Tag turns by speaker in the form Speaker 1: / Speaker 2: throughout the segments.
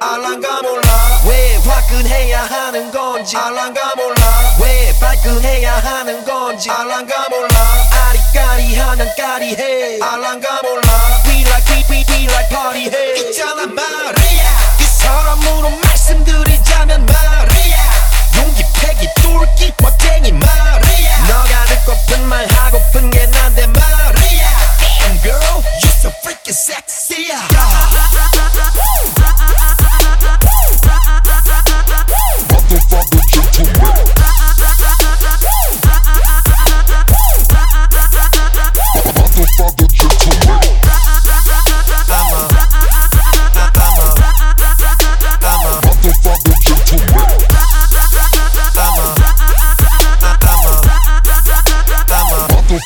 Speaker 1: 알랑가 몰라. 왜 화끈해야 하는 건지 알랑가 몰라. 왜 발끈해야 하는 건지 알랑가 몰라. 아리까리 하면 까리해. 알랑가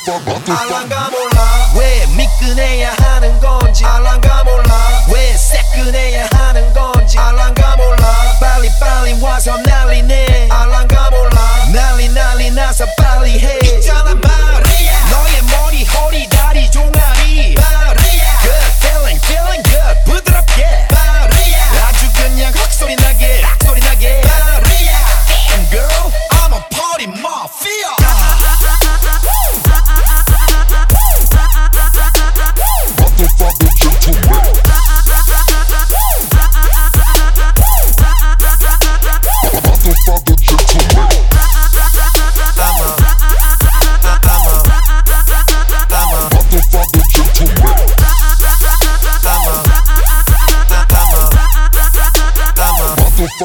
Speaker 2: fuck, motherfuck.
Speaker 1: 알랑가 몰라 왜 미끈해야 하는 건지 알랑가 몰라 왜 새끈해야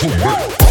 Speaker 2: Gentleman.